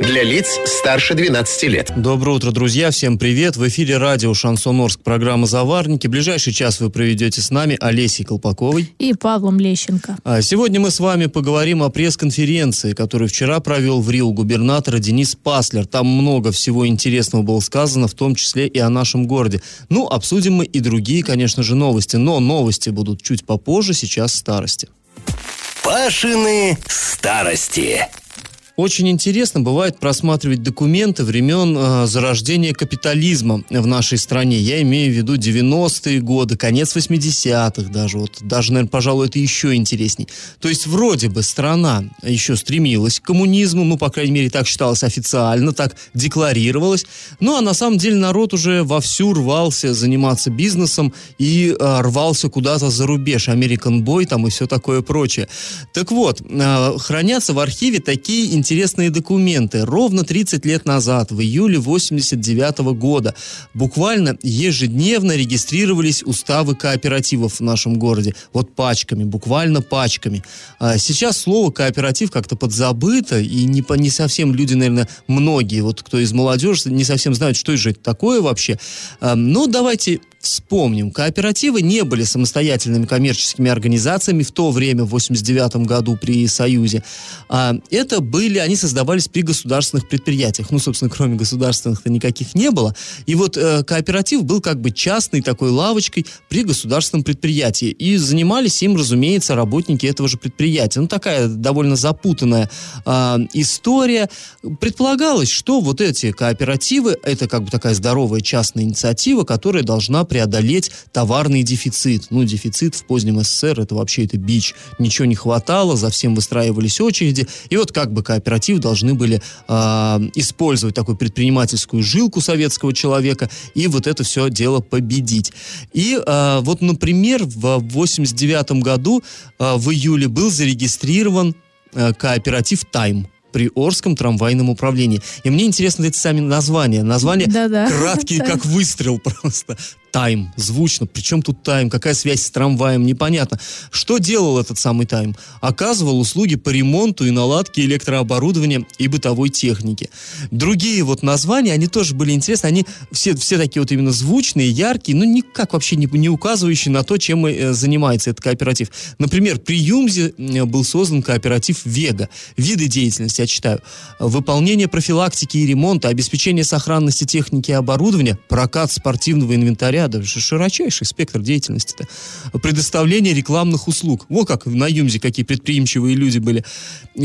Для лиц старше 12 лет. Доброе утро, друзья. Всем привет. В эфире радио «Шансон Орск», программа «Заварники». Ближайший час вы проведете с нами Олесей Колпаковой. И Павлом Лещенко. А сегодня мы с вами поговорим о пресс-конференции, которую вчера провел в Рио губернатор Денис Паслер. Там много всего интересного было сказано, в том числе и о нашем городе. Ну, обсудим мы и другие, конечно же, новости. Но новости будут чуть попозже, сейчас старости. Пашины старости. Очень интересно бывает просматривать документы времен э, зарождения капитализма в нашей стране. Я имею в виду 90-е годы, конец 80-х даже. Вот, даже, наверное, пожалуй, это еще интересней. То есть вроде бы страна еще стремилась к коммунизму, ну, по крайней мере, так считалось официально, так декларировалось. Ну, а на самом деле народ уже вовсю рвался заниматься бизнесом и э, рвался куда-то за рубеж. American Boy там и все такое прочее. Так вот, э, хранятся в архиве такие интересные интересные документы. Ровно 30 лет назад, в июле 89 года, буквально ежедневно регистрировались уставы кооперативов в нашем городе. Вот пачками, буквально пачками. А сейчас слово кооператив как-то подзабыто, и не, по, не совсем люди, наверное, многие, вот кто из молодежи, не совсем знают, что же это такое вообще. Но давайте Вспомним, кооперативы не были самостоятельными коммерческими организациями в то время, в 89 году при Союзе. А, это были, они создавались при государственных предприятиях. Ну, собственно, кроме государственных-то никаких не было. И вот э, кооператив был как бы частной такой лавочкой при государственном предприятии. И занимались им, разумеется, работники этого же предприятия. Ну, такая довольно запутанная э, история. Предполагалось, что вот эти кооперативы, это как бы такая здоровая частная инициатива, которая должна преодолеть товарный дефицит. Ну, дефицит в позднем СССР, это вообще это бич. Ничего не хватало, за всем выстраивались очереди. И вот как бы кооператив должны были э, использовать такую предпринимательскую жилку советского человека и вот это все дело победить. И э, вот, например, в 89 году э, в июле был зарегистрирован э, кооператив «Тайм» при Орском трамвайном управлении. И мне интересны эти сами названия. Названия Да-да. краткие, как выстрел просто. Тайм, звучно. Причем тут тайм? Какая связь с трамваем? Непонятно. Что делал этот самый тайм? Оказывал услуги по ремонту и наладке электрооборудования и бытовой техники. Другие вот названия, они тоже были интересны. Они все, все такие вот именно звучные, яркие, но никак вообще не, не указывающие на то, чем э, занимается этот кооператив. Например, при Юмзе э, был создан кооператив «Вега». Виды деятельности, я читаю. Выполнение профилактики и ремонта, обеспечение сохранности техники и оборудования, прокат спортивного инвентаря, ряда, широчайший спектр деятельности-то. Предоставление рекламных услуг. Вот как на Юмзе какие предприимчивые люди были.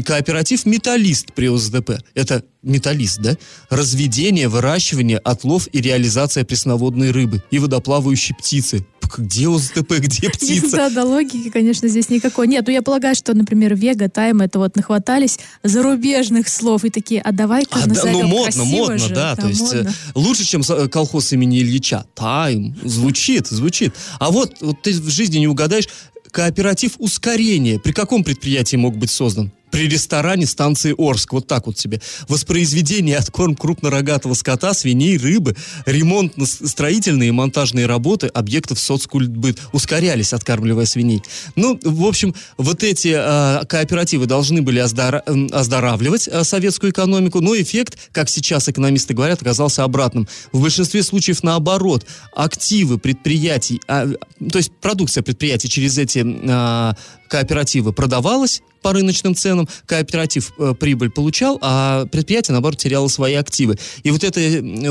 Кооператив «Металлист» при ОСДП. Это металлист, да? Разведение, выращивание, отлов и реализация пресноводной рыбы и водоплавающей птицы. Где ОСДП, где птица? Да, да, логики, конечно, здесь никакой. Нет, ну я полагаю, что, например, Вега, Тайм, это вот нахватались зарубежных слов и такие, а давай-ка А, назовем ну, модно, модно, же. да. То есть э, модно. лучше, чем со- колхоз имени Ильича. Тайм. Звучит, звучит. А вот, вот ты в жизни не угадаешь, кооператив ускорения при каком предприятии мог быть создан? При ресторане станции Орск. Вот так вот себе. Воспроизведение откорм крупнорогатого скота, свиней, рыбы, ремонтно-строительные и монтажные работы объектов соцкультбыт ускорялись, откармливая свиней. Ну, в общем, вот эти э, кооперативы должны были оздора- оздоравливать э, советскую экономику, но эффект, как сейчас экономисты говорят, оказался обратным. В большинстве случаев наоборот. Активы предприятий, а, то есть продукция предприятий через эти а, кооперативы продавалась по рыночным ценам, кооператив э, прибыль получал, а предприятие, наоборот, теряло свои активы. И вот это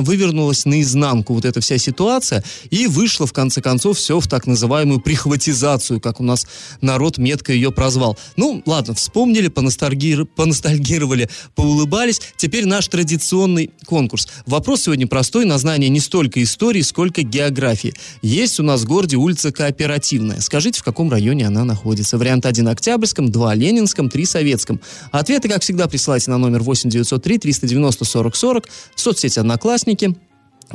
вывернулось наизнанку, вот эта вся ситуация, и вышло, в конце концов, все в так называемую прихватизацию, как у нас народ метко ее прозвал. Ну, ладно, вспомнили, поностальгир- поностальгировали, поулыбались. Теперь наш традиционный конкурс. Вопрос сегодня простой, на знание не столько истории, сколько географии. Есть у нас в городе улица Кооперативная. Скажите, в каком районе она находится? Вариант 1 Октябрьском, 2 Ленинском, 3 Советском. Ответы, как всегда, присылайте на номер 8 903 390 40 40 в соцсети «Одноклассники».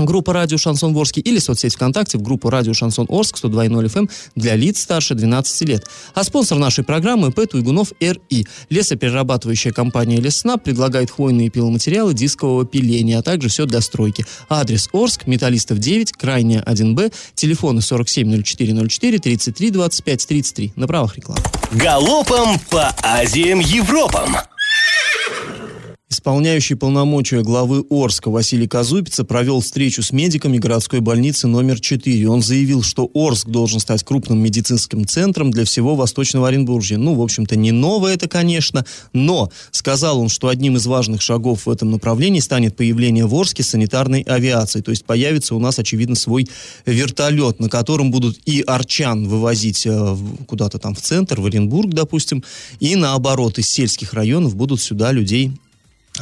Группа «Радио Шансон Орск» или соцсеть ВКонтакте в группу «Радио Шансон Орск» 102.0 FM для лиц старше 12 лет. А спонсор нашей программы П. Туйгунов РИ. Лесоперерабатывающая компания «Лесна» предлагает хвойные пиломатериалы дискового пиления, а также все для стройки. Адрес Орск, Металлистов 9, Крайняя 1Б, телефоны 470404 33 25 33. На правах рекламы. Галопом по Азиям Европам! Исполняющий полномочия главы Орска Василий Казупица провел встречу с медиками городской больницы номер 4. Он заявил, что Орск должен стать крупным медицинским центром для всего Восточного Оренбуржья. Ну, в общем-то, не новое это, конечно, но сказал он, что одним из важных шагов в этом направлении станет появление в Орске санитарной авиации. То есть появится у нас, очевидно, свой вертолет, на котором будут и арчан вывозить э, куда-то там в центр, в Оренбург, допустим, и наоборот, из сельских районов будут сюда людей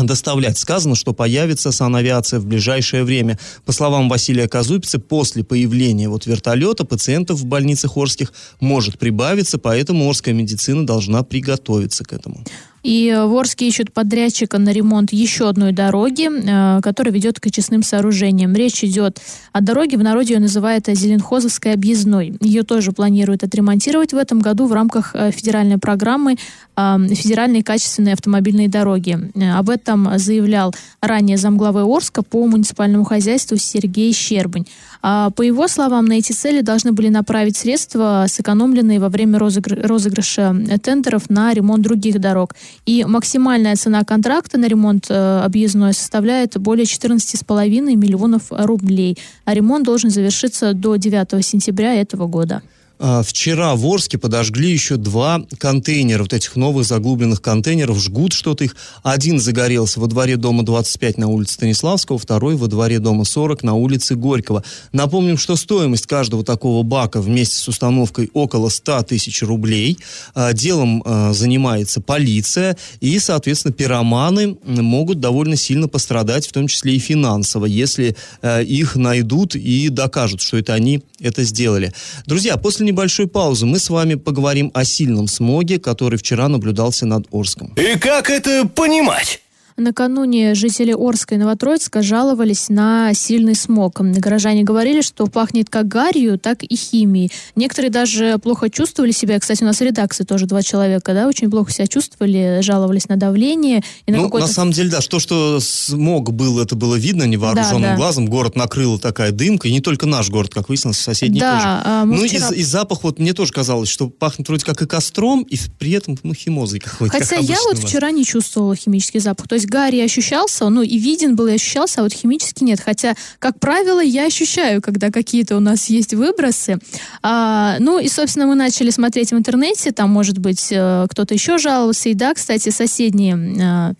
доставлять. Сказано, что появится санавиация в ближайшее время. По словам Василия Казупицы, после появления вот вертолета пациентов в больницах Орских может прибавиться, поэтому Орская медицина должна приготовиться к этому. И в Орске ищут подрядчика на ремонт еще одной дороги, э, которая ведет к очистным сооружениям. Речь идет о дороге, в народе ее называют Зеленхозовской объездной. Ее тоже планируют отремонтировать в этом году в рамках э, федеральной программы э, «Федеральные качественные автомобильные дороги». Об этом заявлял ранее замглавы Орска по муниципальному хозяйству Сергей Щербань. А, по его словам, на эти цели должны были направить средства, сэкономленные во время розыгрыша тендеров на ремонт других дорог. И максимальная цена контракта на ремонт э, объездной составляет более 14,5 миллионов рублей. А ремонт должен завершиться до 9 сентября этого года. А, вчера в Орске подожгли еще два контейнера, вот этих новых заглубленных контейнеров, жгут что-то их. Один загорелся во дворе дома 25 на улице Станиславского, второй во дворе дома 40 на улице Горького. Напомним, что стоимость каждого такого бака вместе с установкой около 100 тысяч рублей. А, делом а, занимается полиция, и, соответственно, пироманы могут довольно сильно пострадать, в том числе и финансово, если их найдут и докажут, что это они это сделали. Друзья, после небольшой паузы мы с вами поговорим о сильном смоге, который вчера наблюдался над Орском. И как это понимать? Накануне жители Орска и Новотроицка жаловались на сильный смог. Горожане говорили, что пахнет как гарью, так и химией. Некоторые даже плохо чувствовали себя. Кстати, у нас в редакции тоже два человека, да, очень плохо себя чувствовали, жаловались на давление. И на, ну, на самом деле, да, что, что смог был, это было видно невооруженным да, да. глазом. Город накрыла такая дымка, и не только наш город, как выяснилось, соседний да, тоже. А ну, вчера... и, и запах, вот мне тоже казалось, что пахнет вроде как и костром, и при этом, ну, химозой какой-то. Хотя я вот вчера не чувствовала химический запах. То есть есть Гарри ощущался, ну и виден был и ощущался, а вот химически нет. Хотя, как правило, я ощущаю, когда какие-то у нас есть выбросы. А, ну и, собственно, мы начали смотреть в интернете, там, может быть, э, кто-то еще жаловался. И да, кстати, соседние э,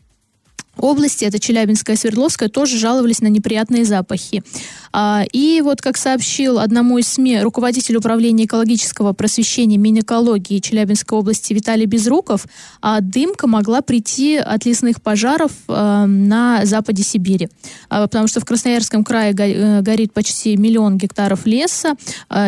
области, это Челябинская и Свердловская, тоже жаловались на неприятные запахи. А, и вот, как сообщил одному из СМИ руководитель управления экологического просвещения Минэкологии Челябинской области Виталий Безруков, а, дымка могла прийти от лесных пожаров а, на западе Сибири. Потому что в Красноярском крае э, горит почти миллион гектаров леса,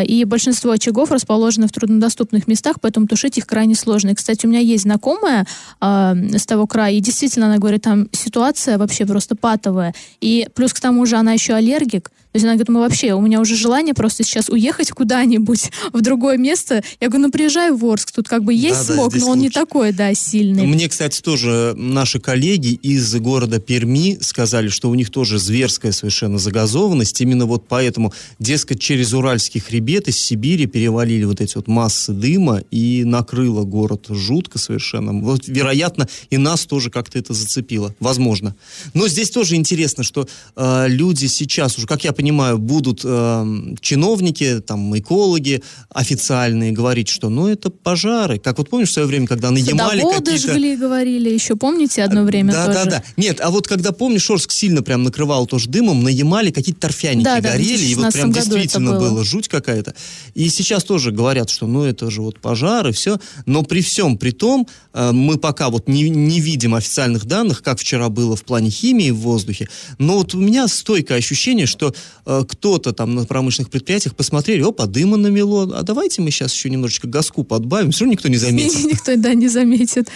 и большинство очагов расположены в труднодоступных местах, поэтому тушить их крайне сложно. И, кстати, у меня есть знакомая с того края, и действительно, она говорит, там ситуация вообще просто патовая. И плюс к тому же она еще аллергик, есть она говорит, мы вообще, у меня уже желание просто сейчас уехать куда-нибудь в другое место. Я говорю, ну приезжай в Орск, тут как бы есть да, смог, да, но он лучше. не такой, да, сильный. Мне, кстати, тоже наши коллеги из города Перми сказали, что у них тоже зверская совершенно загазованность. Именно вот поэтому, дескать, через Уральский хребет из Сибири перевалили вот эти вот массы дыма и накрыло город жутко совершенно. Вот, вероятно, и нас тоже как-то это зацепило. Возможно. Но здесь тоже интересно, что э, люди сейчас уже, как я понимаю, будут э, чиновники, там, экологи официальные говорить, что, ну, это пожары. Как вот помнишь в свое время, когда наемали какие-то... жгли, говорили, еще помните одно время да, тоже? Да, да, Нет, а вот когда, помнишь, Орск сильно прям накрывал тоже дымом, наемали, какие-то торфяники да, горели, и вот прям действительно было. было жуть какая-то. И сейчас тоже говорят, что, ну, это же вот пожары, все. Но при всем при том, э, мы пока вот не, не видим официальных данных, как вчера было в плане химии в воздухе, но вот у меня стойкое ощущение, что Э, кто-то там на промышленных предприятиях посмотрели, опа, дыма намело, а давайте мы сейчас еще немножечко газку подбавим, все равно никто не заметит. Никто, да, не заметит.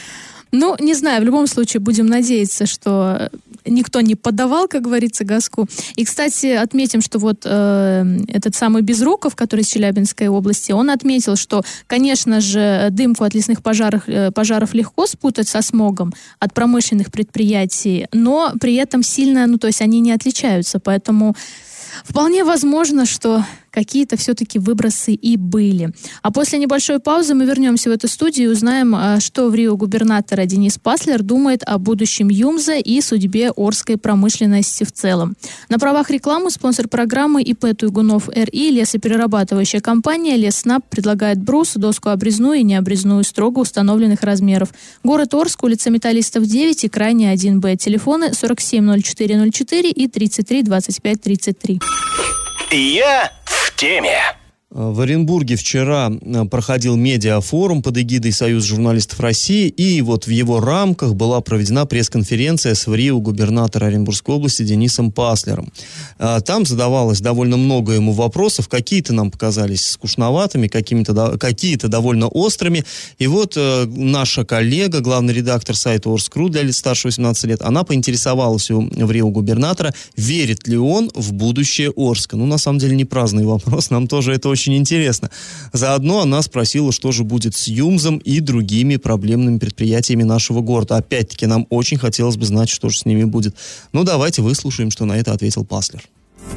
Ну, не знаю, в любом случае будем надеяться, что никто не подавал, как говорится, газку. И, кстати, отметим, что вот э, этот самый Безруков, который из Челябинской области, он отметил, что, конечно же, дымку от лесных пожаров, э, пожаров легко спутать со смогом от промышленных предприятий, но при этом сильно, ну, то есть они не отличаются, поэтому вполне возможно, что какие-то все-таки выбросы и были. А после небольшой паузы мы вернемся в эту студию и узнаем, а, что в Рио губернатора Денис Паслер думает о будущем ЮМЗа и судьбе Орской промышленности в целом. На правах рекламы спонсор программы ИП Туйгунов РИ лесоперерабатывающая компания Леснаб предлагает брус, доску обрезную и необрезную строго установленных размеров. Город Орск, улица Металлистов 9 и крайне 1Б. Телефоны 470404 и 33 25 33. Я в теме. В Оренбурге вчера э, проходил медиафорум под эгидой Союза журналистов России, и вот в его рамках была проведена пресс-конференция с ВРИО губернатора Оренбургской области Денисом Паслером. А, там задавалось довольно много ему вопросов, какие-то нам показались скучноватыми, какими-то, какие-то довольно острыми. И вот э, наша коллега, главный редактор сайта Орскру для лиц старше 18 лет, она поинтересовалась у ВРИО губернатора, верит ли он в будущее Орска. Ну, на самом деле, не праздный вопрос, нам тоже это очень очень интересно. Заодно она спросила, что же будет с ЮМЗом и другими проблемными предприятиями нашего города. Опять-таки, нам очень хотелось бы знать, что же с ними будет. Ну, давайте выслушаем, что на это ответил Паслер.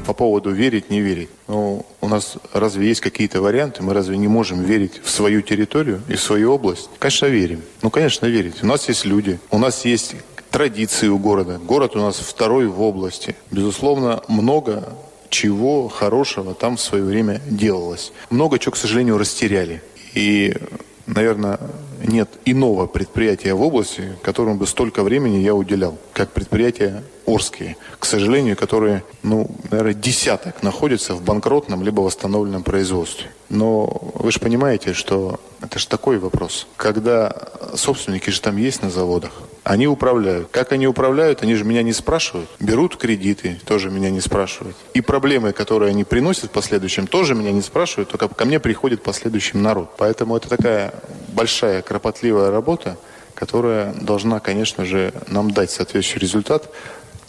По поводу верить, не верить. Ну, у нас разве есть какие-то варианты? Мы разве не можем верить в свою территорию и в свою область? Конечно, верим. Ну, конечно, верить. У нас есть люди, у нас есть традиции у города. Город у нас второй в области. Безусловно, много чего хорошего там в свое время делалось. Много чего, к сожалению, растеряли. И, наверное, нет иного предприятия в области, которому бы столько времени я уделял, как предприятия Орские, к сожалению, которые, ну, наверное, десяток находятся в банкротном либо восстановленном производстве. Но вы же понимаете, что это же такой вопрос. Когда собственники же там есть на заводах, они управляют. Как они управляют, они же меня не спрашивают. Берут кредиты, тоже меня не спрашивают. И проблемы, которые они приносят в последующем, тоже меня не спрашивают, только ко мне приходит в последующем народ. Поэтому это такая большая, кропотливая работа, которая должна, конечно же, нам дать соответствующий результат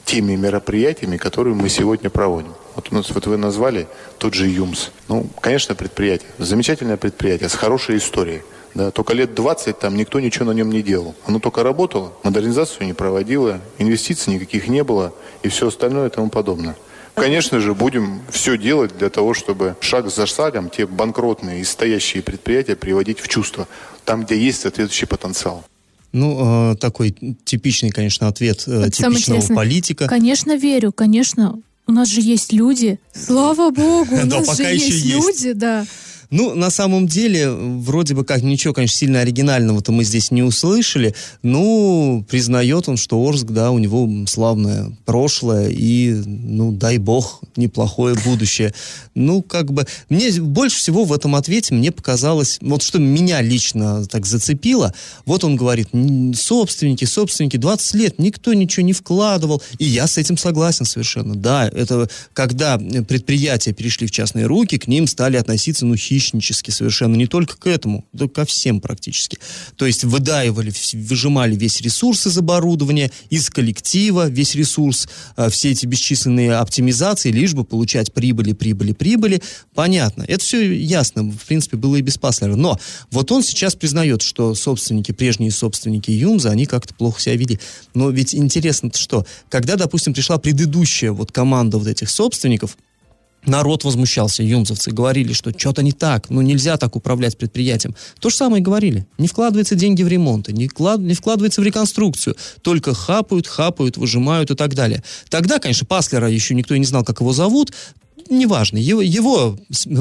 теми мероприятиями, которые мы сегодня проводим. Вот у нас, вот вы назвали тот же ЮМС. Ну, конечно, предприятие. Замечательное предприятие с хорошей историей. Да, только лет 20 там никто ничего на нем не делал. Оно только работало, модернизацию не проводило, инвестиций никаких не было и все остальное и тому подобное. Конечно же, будем все делать для того, чтобы шаг за шагом те банкротные и стоящие предприятия приводить в чувство, там, где есть соответствующий потенциал. Ну, э, такой типичный, конечно, ответ э, типичного политика. Конечно, верю, конечно. У нас же есть люди. Слава богу, у нас же есть люди, да. Ну, на самом деле, вроде бы как ничего, конечно, сильно оригинального-то мы здесь не услышали. Ну, признает он, что Орск, да, у него славное прошлое и, ну, дай бог, неплохое будущее. Ну, как бы, мне больше всего в этом ответе мне показалось, вот что меня лично так зацепило, вот он говорит, собственники, собственники, 20 лет никто ничего не вкладывал, и я с этим согласен совершенно. Да, это когда предприятия перешли в частные руки, к ним стали относиться, ну, хищнически совершенно, не только к этому, да ко всем практически. То есть выдаивали, выжимали весь ресурс из оборудования, из коллектива, весь ресурс, э, все эти бесчисленные оптимизации, лишь бы получать прибыли, прибыли, прибыли. Понятно. Это все ясно, в принципе, было и без Паслера. Но вот он сейчас признает, что собственники, прежние собственники Юмза, они как-то плохо себя вели. Но ведь интересно что, когда, допустим, пришла предыдущая вот команда вот этих собственников, Народ возмущался, юмзовцы, говорили, что что-то не так, ну нельзя так управлять предприятием. То же самое говорили. Не вкладываются деньги в ремонты, не, вклад, не вкладывается в реконструкцию, только хапают, хапают, выжимают и так далее. Тогда, конечно, Паслера еще никто и не знал, как его зовут, неважно, его, его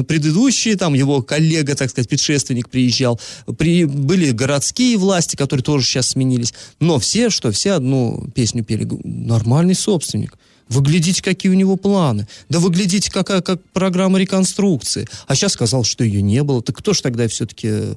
предыдущий, там, его коллега, так сказать, предшественник приезжал, при, были городские власти, которые тоже сейчас сменились, но все, что все одну песню пели, нормальный собственник, Вы глядите, какие у него планы. Да вы глядите, какая как программа реконструкции. А сейчас сказал, что ее не было. Так кто ж тогда все-таки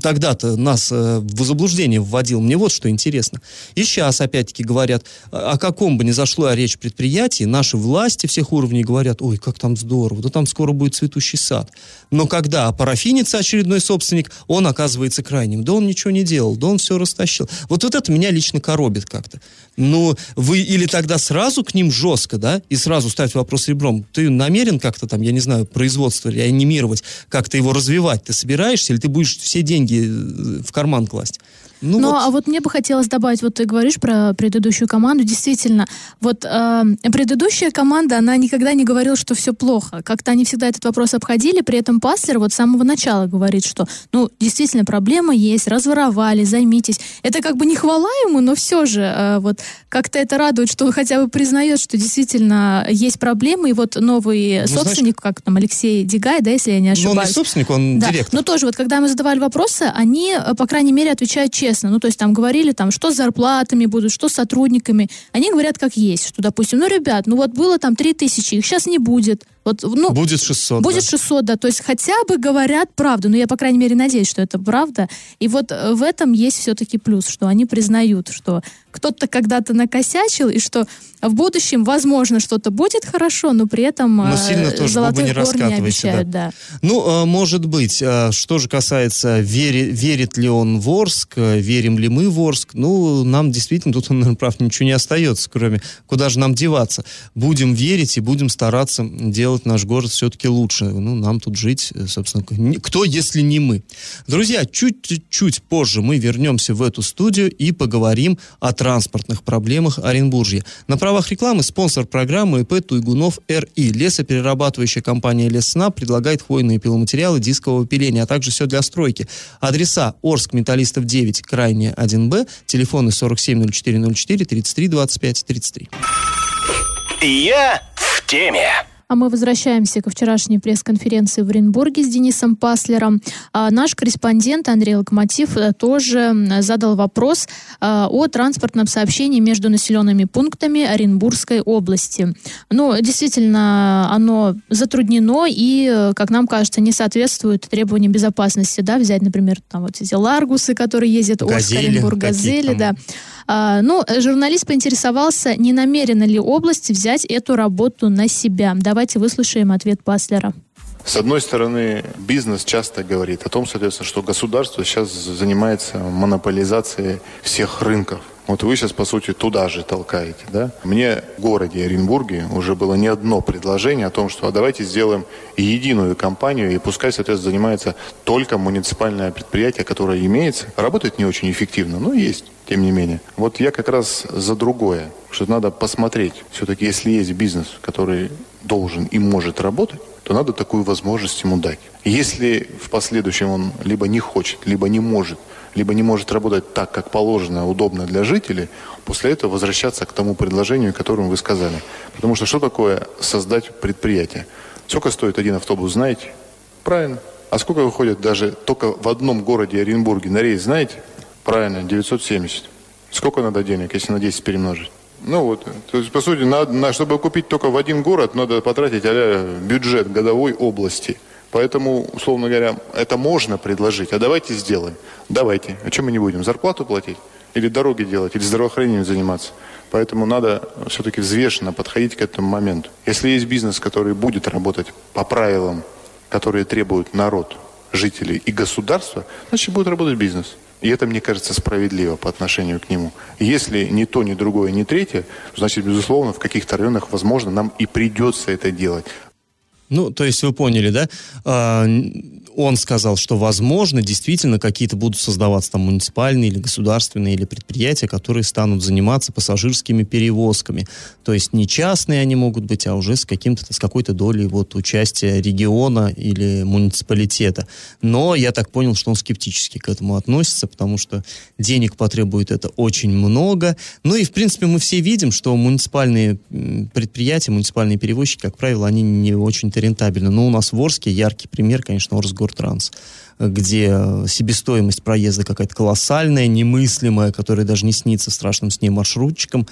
тогда-то нас э, в заблуждение вводил? Мне вот что интересно. И сейчас, опять-таки, говорят, о каком бы ни зашла речь предприятии, наши власти всех уровней говорят, ой, как там здорово, да там скоро будет цветущий сад. Но когда парафинится очередной собственник, он оказывается крайним. Да он ничего не делал, да он все растащил. Вот, вот это меня лично коробит как-то. Ну, вы или тогда сразу к ним жестко, да, и сразу ставить вопрос ребром. Ты намерен как-то там, я не знаю, производство реанимировать, как-то его развивать? Ты собираешься или ты будешь все деньги э, в карман класть? Ну, ну вот. а вот мне бы хотелось добавить, вот ты говоришь про предыдущую команду, действительно, вот э, предыдущая команда, она никогда не говорила, что все плохо. Как-то они всегда этот вопрос обходили, при этом Паслер вот с самого начала говорит, что, ну, действительно, проблема есть, разворовали, займитесь. Это как бы не хвала ему, но все же, э, вот как-то это радует, что он хотя бы признает, что действительно есть проблемы, и вот новый ну, собственник, знаешь, как там Алексей Дигай, да, если я не ошибаюсь. Ну, он не собственник, он да. директор. Но тоже вот, когда мы задавали вопросы, они, э, по крайней мере, отвечают честно честно. Ну, то есть там говорили, там, что с зарплатами будут, что с сотрудниками. Они говорят как есть, что, допустим, ну, ребят, ну вот было там 3 тысячи, их сейчас не будет. Вот, ну, будет 600. Будет да. 600, да. То есть хотя бы говорят правду. Ну, я, по крайней мере, надеюсь, что это правда. И вот э, в этом есть все-таки плюс, что они признают, что кто-то когда-то накосячил, и что в будущем, возможно, что-то будет хорошо, но при этом но сильно э, тоже золотых не гор не обещают. Да. Да. Ну, э, может быть. Что же касается, вери, верит ли он в Орск, верим ли мы в Орск, ну, нам действительно тут, наверное, прав, ничего не остается, кроме куда же нам деваться. Будем верить и будем стараться делать сделать наш город все-таки лучше. Ну, нам тут жить, э, собственно, кто, если не мы. Друзья, чуть-чуть позже мы вернемся в эту студию и поговорим о транспортных проблемах Оренбуржья. На правах рекламы спонсор программы ИП Туйгунов РИ. Лесоперерабатывающая компания Лесна предлагает хвойные пиломатериалы дискового пиления, а также все для стройки. Адреса Орск, Металлистов 9, Крайне 1Б, телефоны 470404 33 25 33. Я в теме. А мы возвращаемся ко вчерашней пресс-конференции в Оренбурге с Денисом Паслером. А наш корреспондент Андрей Локомотив э, тоже задал вопрос а, о транспортном сообщении между населенными пунктами Оренбургской области. Ну, действительно, оно затруднено и, э, как нам кажется, не соответствует требованиям безопасности. Да? Взять, например, там вот эти Ларгусы, которые ездят Орск, Оренбург, Газели, да. А, ну, журналист поинтересовался, не намерена ли область взять эту работу на себя. Давайте выслушаем ответ Паслера. С одной стороны, бизнес часто говорит о том, соответственно, что государство сейчас занимается монополизацией всех рынков. Вот вы сейчас, по сути, туда же толкаете, да? Мне в городе Оренбурге уже было не одно предложение о том, что а давайте сделаем единую компанию, и пускай, соответственно, занимается только муниципальное предприятие, которое имеется. Работает не очень эффективно, но есть, тем не менее. Вот я как раз за другое, что надо посмотреть. Все-таки, если есть бизнес, который должен и может работать, то надо такую возможность ему дать. Если в последующем он либо не хочет, либо не может либо не может работать так, как положено, удобно для жителей, после этого возвращаться к тому предложению, которое вы сказали. Потому что что такое создать предприятие? Сколько стоит один автобус, знаете? Правильно. А сколько выходит даже только в одном городе Оренбурге на рейс, знаете? Правильно, 970. Сколько надо денег, если на 10 перемножить? Ну вот, то есть, по сути, надо, на, чтобы купить только в один город, надо потратить а бюджет годовой области – Поэтому, условно говоря, это можно предложить. А давайте сделаем. Давайте. А чем мы не будем? Зарплату платить? Или дороги делать? Или здравоохранением заниматься? Поэтому надо все-таки взвешенно подходить к этому моменту. Если есть бизнес, который будет работать по правилам, которые требуют народ, жители и государство, значит будет работать бизнес. И это, мне кажется, справедливо по отношению к нему. Если ни то, ни другое, ни третье, значит, безусловно, в каких-то районах, возможно, нам и придется это делать. Ну, то есть вы поняли, да? Он сказал, что, возможно, действительно какие-то будут создаваться там муниципальные или государственные или предприятия, которые станут заниматься пассажирскими перевозками. То есть не частные они могут быть, а уже с, каким-то, с какой-то долей вот, участия региона или муниципалитета. Но я так понял, что он скептически к этому относится, потому что денег потребует это очень много. Ну и, в принципе, мы все видим, что муниципальные предприятия, муниципальные перевозчики, как правило, они не очень-то рентабельны. Но у нас в Орске яркий пример, конечно, Орск Гортранс, где себестоимость проезда какая-то колоссальная, немыслимая, которая даже не снится страшным с ней маршрутчикам.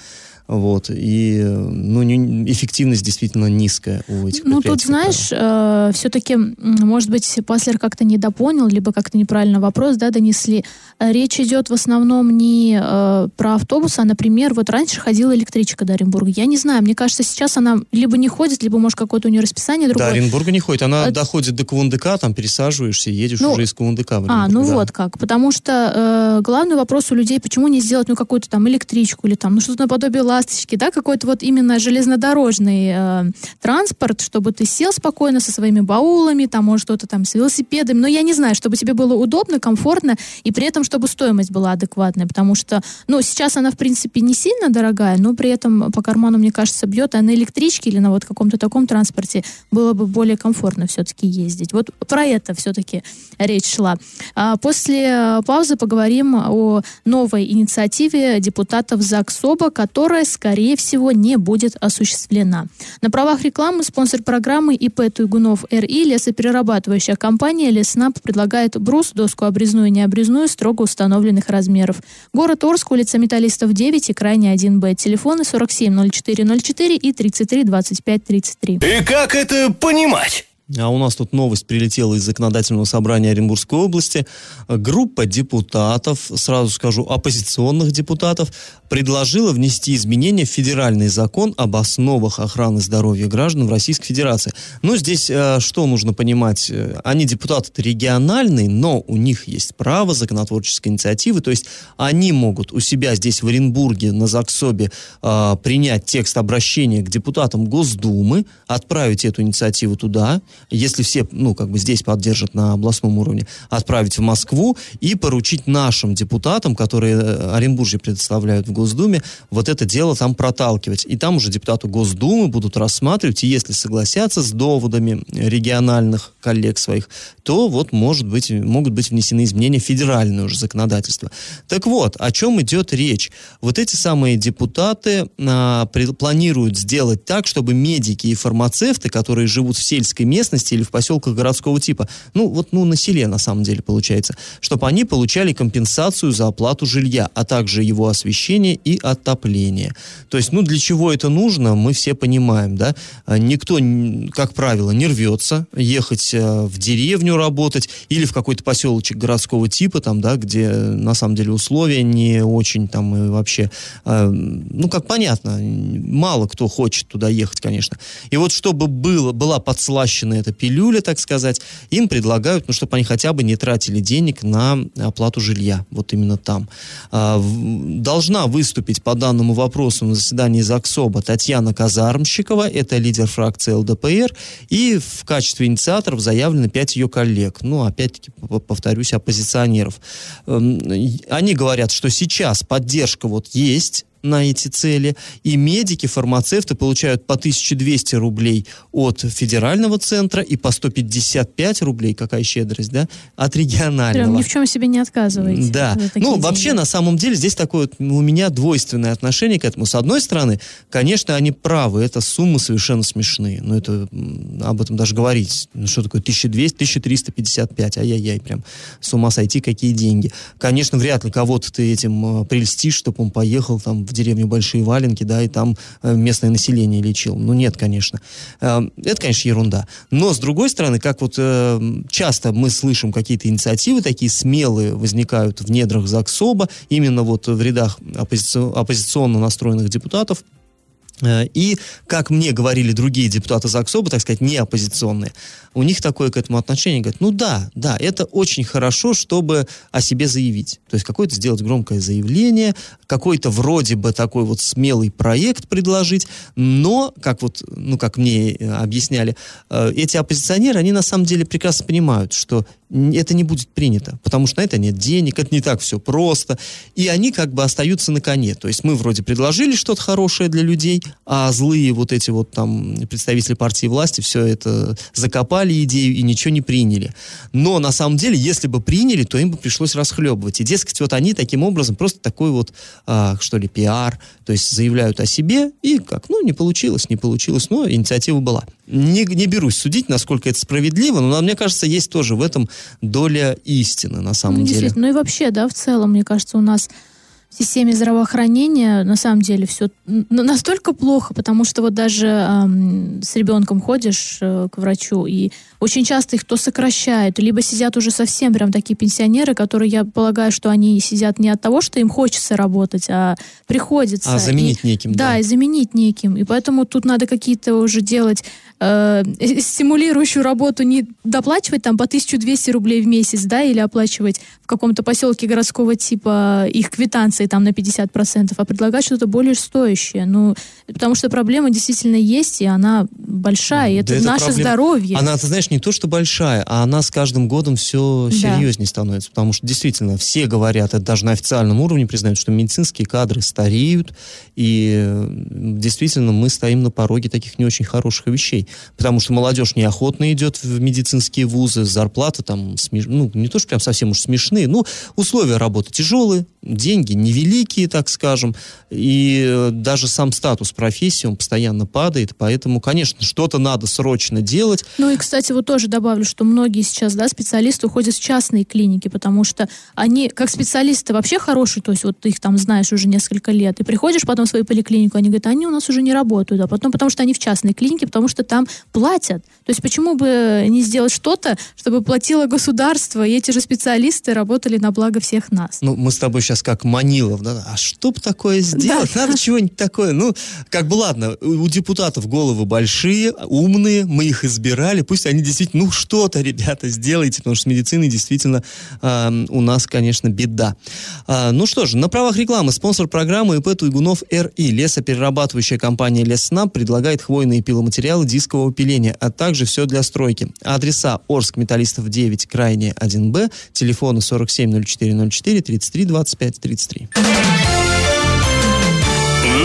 Вот, и ну, не, эффективность действительно низкая у этих Ну, тут, знаешь, э, все-таки, может быть, Паслер как-то недопонял, либо как-то неправильно вопрос да, донесли. Речь идет в основном не э, про автобус, а, например, вот раньше ходила электричка до Оренбурга. Я не знаю, мне кажется, сейчас она либо не ходит, либо, может, какое-то у нее расписание другое. До Оренбурга не ходит, она а... доходит до КУНДК, там пересаживаешься, едешь ну, уже из КУНДК. В а, ну да. вот как. Потому что э, главный вопрос у людей, почему не сделать ну какую-то там электричку или там, ну что-то наподобие ласточки, да, какой-то вот именно железнодорожный э, транспорт, чтобы ты сел спокойно со своими баулами, там, может, что-то там с велосипедами, но я не знаю, чтобы тебе было удобно, комфортно, и при этом, чтобы стоимость была адекватная, потому что, ну, сейчас она, в принципе, не сильно дорогая, но при этом по карману, мне кажется, бьет, а на электричке или на вот каком-то таком транспорте было бы более комфортно все-таки ездить. Вот про это все-таки речь шла. А после э, паузы поговорим о новой инициативе депутатов ЗАГСОБа, которая, скорее всего, не будет осуществлена. На правах рекламы спонсор программы ИП Туйгунов РИ лесоперерабатывающая компания Леснаб предлагает брус, доску обрезную и необрезную строго установленных размеров. Город Орск, улица Металлистов 9 и крайне 1Б. Телефоны 47 0404 и 33 25 33. И как это понимать? А у нас тут новость прилетела из законодательного собрания Оренбургской области. Группа депутатов, сразу скажу, оппозиционных депутатов, предложила внести изменения в федеральный закон об основах охраны здоровья граждан в Российской Федерации. Ну, здесь э, что нужно понимать? Они депутаты региональные, но у них есть право законотворческой инициативы, то есть они могут у себя здесь в Оренбурге на ЗАГСОБе э, принять текст обращения к депутатам Госдумы, отправить эту инициативу туда, если все, ну, как бы здесь поддержат на областном уровне, отправить в Москву и поручить нашим депутатам, которые э, Оренбуржье предоставляют в Госдуме, вот это дело там проталкивать. И там уже депутаты Госдумы будут рассматривать, и если согласятся с доводами региональных коллег своих, то вот может быть, могут быть внесены изменения в федеральное уже законодательство. Так вот, о чем идет речь? Вот эти самые депутаты а, планируют сделать так, чтобы медики и фармацевты, которые живут в сельской местности, местности или в поселках городского типа, ну вот ну на селе на самом деле получается, чтобы они получали компенсацию за оплату жилья, а также его освещение и отопление. То есть, ну для чего это нужно, мы все понимаем, да? А, никто, как правило, не рвется ехать э, в деревню работать или в какой-то поселочек городского типа, там, да, где на самом деле условия не очень там и вообще, э, ну как понятно, мало кто хочет туда ехать, конечно. И вот чтобы было, была подслащена эта пилюля, так сказать, им предлагают, ну, чтобы они хотя бы не тратили денег на оплату жилья, вот именно там. А, должна выступить по данному вопросу на заседании ЗАГСОБа Татьяна Казармщикова, это лидер фракции ЛДПР, и в качестве инициаторов заявлены пять ее коллег, ну, опять-таки, повторюсь, оппозиционеров. Эм, они говорят, что сейчас поддержка вот есть, на эти цели. И медики, фармацевты получают по 1200 рублей от федерального центра и по 155 рублей, какая щедрость, да, от регионального. Прям ни в чем себе не отказываете. Да. Ну, деньги. вообще, на самом деле, здесь такое вот, у меня двойственное отношение к этому. С одной стороны, конечно, они правы, это суммы совершенно смешные. Но это, об этом даже говорить. Ну, что такое 1200, 1355, ай-яй-яй, прям с ума сойти, какие деньги. Конечно, вряд ли кого-то ты этим э, прельстишь, чтобы он поехал там в деревню Большие Валенки, да, и там э, местное население лечил. Ну, нет, конечно. Э, это, конечно, ерунда. Но, с другой стороны, как вот э, часто мы слышим какие-то инициативы такие смелые возникают в недрах ЗАГСОБа, именно вот в рядах оппозиционно настроенных депутатов, и, как мне говорили другие депутаты ЗАГСОБа, так сказать, не оппозиционные, у них такое к этому отношение, говорят, ну да, да, это очень хорошо, чтобы о себе заявить. То есть какое-то сделать громкое заявление, какой-то вроде бы такой вот смелый проект предложить, но, как вот, ну, как мне э, объясняли, э, эти оппозиционеры, они на самом деле прекрасно понимают, что это не будет принято, потому что на это нет денег, это не так все просто, и они как бы остаются на коне. То есть мы вроде предложили что-то хорошее для людей, а злые вот эти вот там представители партии власти все это закопали, сформировали идею и ничего не приняли. Но на самом деле, если бы приняли, то им бы пришлось расхлебывать. И, дескать, вот они таким образом просто такой вот, а, что ли, пиар, то есть заявляют о себе, и как, ну, не получилось, не получилось, но инициатива была. Не, не берусь судить, насколько это справедливо, но мне кажется, есть тоже в этом доля истины, на самом ну, деле. Ну и вообще, да, в целом, мне кажется, у нас в системе здравоохранения на самом деле все настолько плохо, потому что вот даже эм, с ребенком ходишь э, к врачу, и очень часто их то сокращают, либо сидят уже совсем прям такие пенсионеры, которые, я полагаю, что они сидят не от того, что им хочется работать, а приходится. А заменить и, неким, да. Да, и заменить неким. И поэтому тут надо какие-то уже делать э, стимулирующую работу, не доплачивать там по 1200 рублей в месяц, да, или оплачивать в каком-то поселке городского типа их квитанции там на 50%, а предлагать что-то более стоящее. Ну, потому что проблема действительно есть, и она большая, и это, да это наше проблема... здоровье. Она, ты знаешь, не то, что большая, а она с каждым годом все да. серьезнее становится, потому что действительно все говорят, это даже на официальном уровне признают, что медицинские кадры стареют, и действительно мы стоим на пороге таких не очень хороших вещей, потому что молодежь неохотно идет в медицинские вузы, зарплаты там, смеш... ну, не то, что прям совсем уж смешные, но условия работы тяжелые, деньги невеликие, так скажем, и э, даже сам статус профессии, он постоянно падает, поэтому, конечно, что-то надо срочно делать. Ну и, кстати, вот тоже добавлю, что многие сейчас, да, специалисты уходят в частные клиники, потому что они, как специалисты, вообще хорошие, то есть вот ты их там знаешь уже несколько лет, и приходишь потом в свою поликлинику, они говорят, они у нас уже не работают, а потом потому что они в частной клинике, потому что там платят. То есть почему бы не сделать что-то, чтобы платило государство, и эти же специалисты работали на благо всех нас? Ну, мы с тобой сейчас как Манилов, да? А что бы такое сделать? Да. Надо чего-нибудь такое. Ну, как бы ладно, у депутатов головы большие, умные, мы их избирали, пусть они действительно, ну, что-то, ребята, сделайте, потому что с медициной действительно э, у нас, конечно, беда. А, ну что ж, на правах рекламы спонсор программы ИП Туйгунов РИ. Лесоперерабатывающая компания Леснаб предлагает хвойные пиломатериалы дискового пиления, а также все для стройки. Адреса Орск, Металлистов 9, Крайне 1Б, телефоны 470404 33 25 33.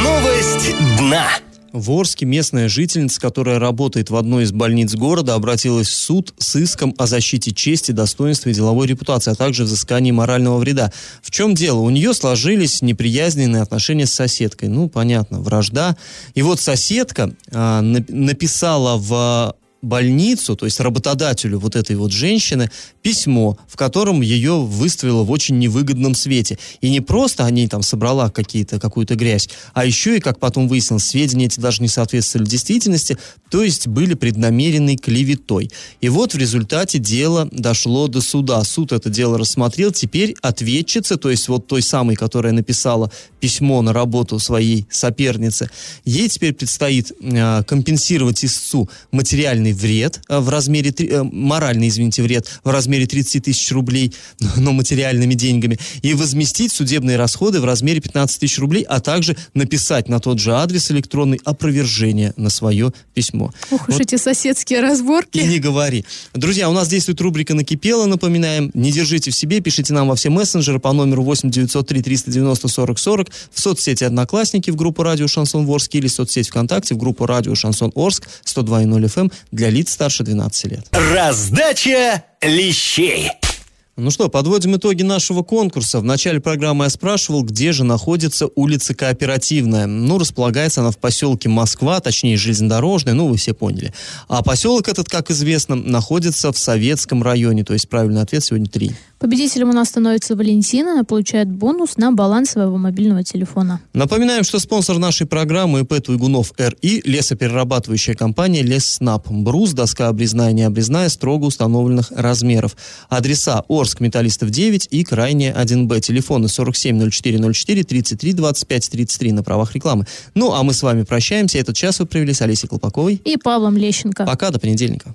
Новость дна. В Орске местная жительница, которая работает в одной из больниц города, обратилась в суд с иском о защите чести, достоинства и деловой репутации, а также взыскании морального вреда. В чем дело? У нее сложились неприязненные отношения с соседкой. Ну, понятно, вражда. И вот соседка а, написала в больницу, то есть работодателю вот этой вот женщины, письмо, в котором ее выставила в очень невыгодном свете. И не просто о ней там собрала какие-то, какую-то грязь, а еще и, как потом выяснилось, сведения эти даже не соответствовали действительности, то есть были преднамеренной клеветой. И вот в результате дело дошло до суда. Суд это дело рассмотрел. Теперь ответчица, то есть вот той самой, которая написала письмо на работу своей соперницы, ей теперь предстоит э, компенсировать истцу материальный вред э, в размере, э, моральный, извините, вред в размере 30 тысяч рублей, но материальными деньгами, и возместить судебные расходы в размере 15 тысяч рублей, а также написать на тот же адрес электронный опровержение на свое письмо. Ух вот. эти соседские разборки. И не говори. Друзья, у нас действует рубрика «Накипело», напоминаем. Не держите в себе, пишите нам во все мессенджеры по номеру 8 903 390 40 40 в соцсети «Одноклассники» в группу «Радио Шансон Орск» или в соцсети ВКонтакте в группу «Радио Шансон Орск» 102.0 FM для лиц старше 12 лет. Раздача лещей. Ну что, подводим итоги нашего конкурса. В начале программы я спрашивал, где же находится улица Кооперативная. Ну, располагается она в поселке Москва, точнее, железнодорожная, ну, вы все поняли. А поселок этот, как известно, находится в Советском районе, то есть правильный ответ сегодня три. Победителем у нас становится Валентина. Она получает бонус на баланс своего мобильного телефона. Напоминаем, что спонсор нашей программы ИП Туйгунов РИ – лесоперерабатывающая компания Лесснаб. Брус, доска обрезная, не обрезная, строго установленных размеров. Адреса Орск, Металлистов 9 и Крайне 1Б. Телефоны 470404 33 25 33 на правах рекламы. Ну, а мы с вами прощаемся. Этот час вы провели с Олесей Колпаковой и Павлом Лещенко. Пока, до понедельника.